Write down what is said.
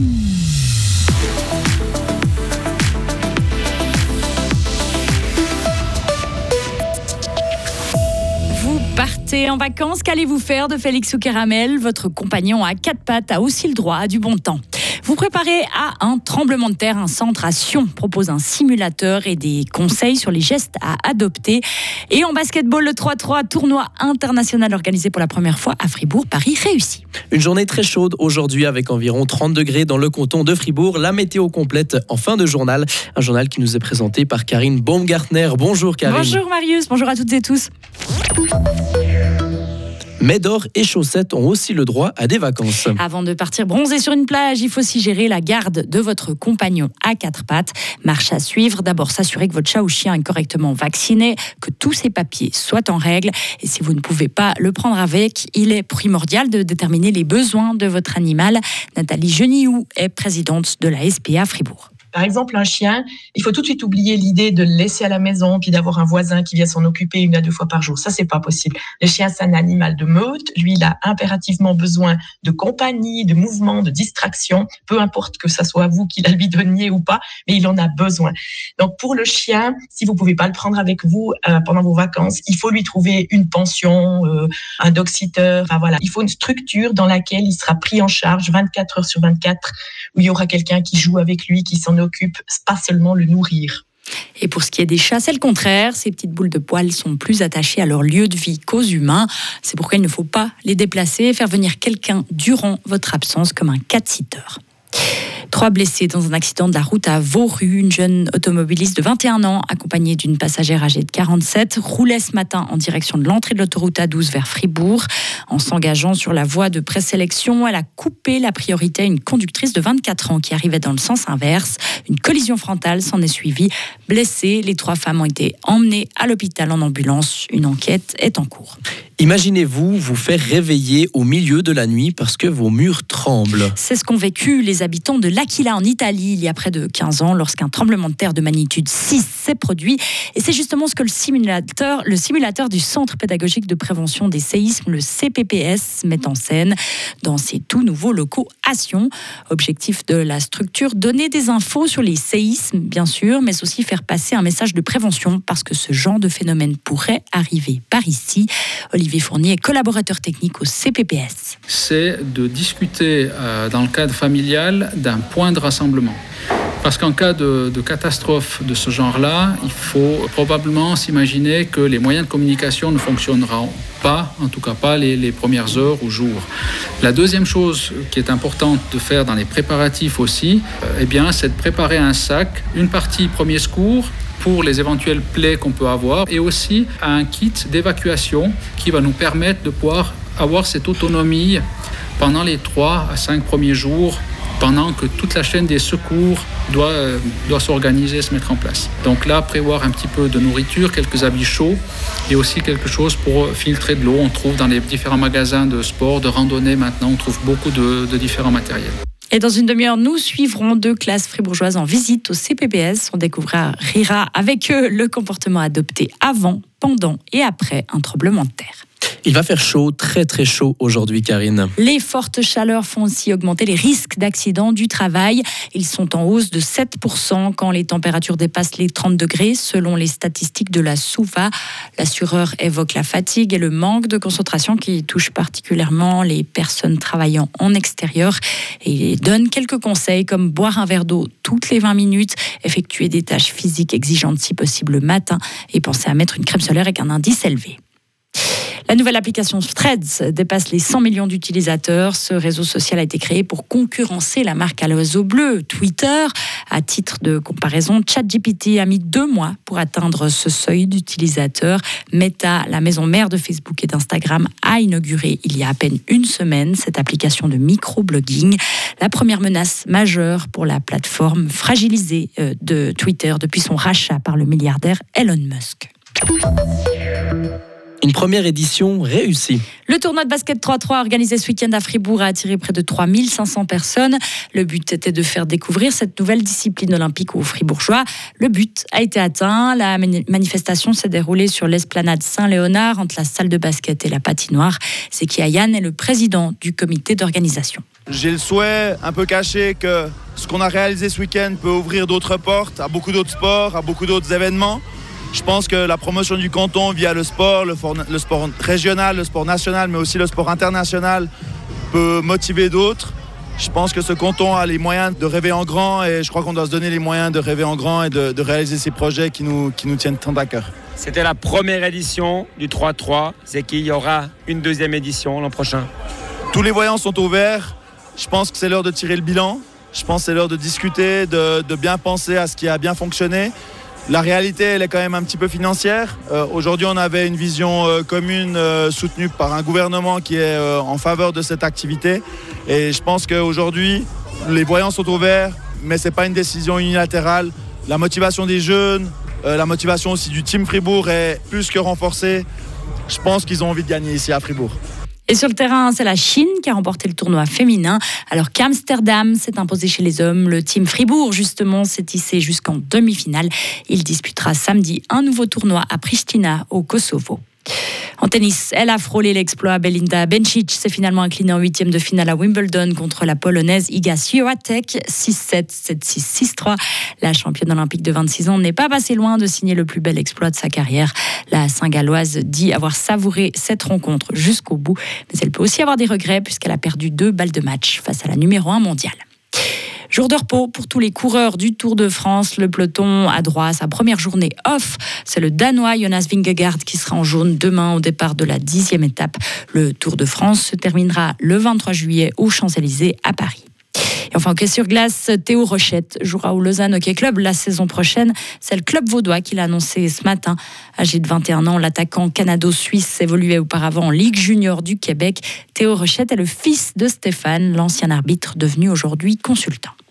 Vous partez en vacances, qu'allez-vous faire de Félix ou Caramel? Votre compagnon à quatre pattes a aussi le droit à du bon temps. Vous préparez à un tremblement de terre. Un centre à Sion propose un simulateur et des conseils sur les gestes à adopter. Et en basketball, le 3-3 tournoi international organisé pour la première fois à Fribourg, Paris réussi. Une journée très chaude aujourd'hui avec environ 30 degrés dans le canton de Fribourg. La météo complète en fin de journal. Un journal qui nous est présenté par Karine Baumgartner. Bonjour Karine. Bonjour Marius, bonjour à toutes et tous. Médor et Chaussettes ont aussi le droit à des vacances. Avant de partir bronzer sur une plage, il faut aussi gérer la garde de votre compagnon à quatre pattes. Marche à suivre. D'abord, s'assurer que votre chat ou chien est correctement vacciné, que tous ses papiers soient en règle. Et si vous ne pouvez pas le prendre avec, il est primordial de déterminer les besoins de votre animal. Nathalie Geniou est présidente de la SPA Fribourg. Par exemple, un chien, il faut tout de suite oublier l'idée de le laisser à la maison puis d'avoir un voisin qui vient s'en occuper une à deux fois par jour. Ça, c'est pas possible. Le chien, c'est un animal de meute. Lui, il a impérativement besoin de compagnie, de mouvement, de distraction. Peu importe que ça soit vous qui la lui donniez ou pas, mais il en a besoin. Donc, pour le chien, si vous pouvez pas le prendre avec vous euh, pendant vos vacances, il faut lui trouver une pension, euh, un dog-sitter. Enfin, voilà. Il faut une structure dans laquelle il sera pris en charge 24 heures sur 24, où il y aura quelqu'un qui joue avec lui, qui s'en occupe, pas seulement le nourrir. Et pour ce qui est des chats, c'est le contraire. Ces petites boules de poils sont plus attachées à leur lieu de vie qu'aux humains. C'est pourquoi il ne faut pas les déplacer et faire venir quelqu'un durant votre absence comme un cat-sitter. Trois blessés dans un accident de la route à Vauru. Une jeune automobiliste de 21 ans, accompagnée d'une passagère âgée de 47, roulait ce matin en direction de l'entrée de l'autoroute A12 vers Fribourg. En s'engageant sur la voie de présélection, elle a coupé la priorité à une conductrice de 24 ans qui arrivait dans le sens inverse. Une collision frontale s'en est suivie. Blessées, les trois femmes ont été emmenées à l'hôpital en ambulance. Une enquête est en cours. Imaginez-vous vous faire réveiller au milieu de la nuit parce que vos murs tremblent. C'est ce qu'ont vécu les habitants de L'Aquila en Italie il y a près de 15 ans lorsqu'un tremblement de terre de magnitude 6 s'est produit. Et c'est justement ce que le simulateur, le simulateur du Centre pédagogique de prévention des séismes, le CPPS, met en scène dans ses tout nouveaux locaux à Sion. Objectif de la structure, donner des infos sur les séismes, bien sûr, mais aussi faire passer un message de prévention parce que ce genre de phénomène pourrait arriver par ici. Olivier Fournier est collaborateur technique au CPPS. C'est de discuter euh, dans le cadre familial d'un point de rassemblement. Parce qu'en cas de, catastrophe de ce genre-là, il faut probablement s'imaginer que les moyens de communication ne fonctionneront pas, en tout cas pas les, premières heures ou jours. La deuxième chose qui est importante de faire dans les préparatifs aussi, eh bien, c'est de préparer un sac, une partie premier secours, pour les éventuelles plaies qu'on peut avoir et aussi un kit d'évacuation qui va nous permettre de pouvoir avoir cette autonomie pendant les 3 à 5 premiers jours pendant que toute la chaîne des secours doit, euh, doit s'organiser, se mettre en place. Donc là, prévoir un petit peu de nourriture, quelques habits chauds et aussi quelque chose pour filtrer de l'eau. On trouve dans les différents magasins de sport, de randonnée maintenant, on trouve beaucoup de, de différents matériels. Et dans une demi-heure, nous suivrons deux classes fribourgeoises en visite au CPPS. On découvrira avec eux le comportement adopté avant, pendant et après un tremblement de terre. Il va faire chaud, très très chaud aujourd'hui, Karine. Les fortes chaleurs font aussi augmenter les risques d'accidents du travail. Ils sont en hausse de 7% quand les températures dépassent les 30 degrés, selon les statistiques de la SOUVA. L'assureur évoque la fatigue et le manque de concentration qui touche particulièrement les personnes travaillant en extérieur. Et il donne quelques conseils comme boire un verre d'eau toutes les 20 minutes, effectuer des tâches physiques exigeantes si possible le matin et penser à mettre une crème solaire avec un indice élevé. La nouvelle application Threads dépasse les 100 millions d'utilisateurs. Ce réseau social a été créé pour concurrencer la marque à l'oiseau bleu, Twitter. À titre de comparaison, ChatGPT a mis deux mois pour atteindre ce seuil d'utilisateurs. Meta, la maison mère de Facebook et d'Instagram, a inauguré il y a à peine une semaine cette application de microblogging. La première menace majeure pour la plateforme fragilisée euh, de Twitter depuis son rachat par le milliardaire Elon Musk. Une première édition réussie. Le tournoi de basket 3-3 organisé ce week-end à Fribourg a attiré près de 3500 personnes. Le but était de faire découvrir cette nouvelle discipline olympique aux Fribourgeois. Le but a été atteint. La manifestation s'est déroulée sur l'esplanade Saint-Léonard entre la salle de basket et la patinoire. Zeki Ayan est le président du comité d'organisation. J'ai le souhait un peu caché que ce qu'on a réalisé ce week-end peut ouvrir d'autres portes à beaucoup d'autres sports, à beaucoup d'autres événements. Je pense que la promotion du canton via le sport, le, sport régional, le sport national, mais aussi le sport international peut motiver d'autres. Je pense que ce canton a les moyens de rêver en grand et je crois qu'on doit se donner les moyens de rêver en grand et de, réaliser ces projets qui nous, qui nous tiennent tant à cœur. C'était la première édition du 3-3. C'est qu'il y aura une deuxième édition l'an prochain. Tous les voyants sont ouverts. Je pense que c'est l'heure de tirer le bilan. Je pense que c'est l'heure de discuter, de, de bien penser à ce qui a bien fonctionné la réalité, elle est quand même un petit peu financière. Euh, aujourd'hui, on avait une vision euh, commune euh, soutenue par un gouvernement qui est en faveur de cette activité. Et je pense qu'aujourd'hui, les voyants sont ouverts, mais ce n'est pas une décision unilatérale. La motivation des jeunes, la motivation aussi du team Fribourg est plus que renforcée. Je pense qu'ils ont envie de gagner ici à Fribourg. Et sur le terrain, c'est la Chine qui a remporté le tournoi féminin. Alors qu'Amsterdam s'est imposé chez les hommes, le team Fribourg, justement, s'est tissé jusqu'en demi-finale. Il disputera samedi un nouveau tournoi à Pristina, au Kosovo. En tennis, elle a frôlé l'exploit. Belinda Bencic s'est finalement inclinée en huitième de finale à Wimbledon contre la polonaise Iga Swiatek 6-7, 7-6, 6-3. La championne olympique de 26 ans n'est pas passée loin de signer le plus bel exploit de sa carrière. La Saint-Galloise dit avoir savouré cette rencontre jusqu'au bout, mais elle peut aussi avoir des regrets puisqu'elle a perdu deux balles de match face à la numéro 1 mondiale. Jour de repos pour tous les coureurs du Tour de France. Le peloton a droit à sa première journée off. C'est le Danois Jonas Vingegaard qui sera en jaune demain au départ de la dixième étape. Le Tour de France se terminera le 23 juillet aux Champs-Élysées à Paris. Et enfin, hockey sur glace, Théo Rochette jouera au Lausanne Hockey Club la saison prochaine. C'est le club vaudois qui l'a annoncé ce matin. Âgé de 21 ans, l'attaquant canado-suisse évoluait auparavant en Ligue junior du Québec. Théo Rochette est le fils de Stéphane, l'ancien arbitre devenu aujourd'hui consultant.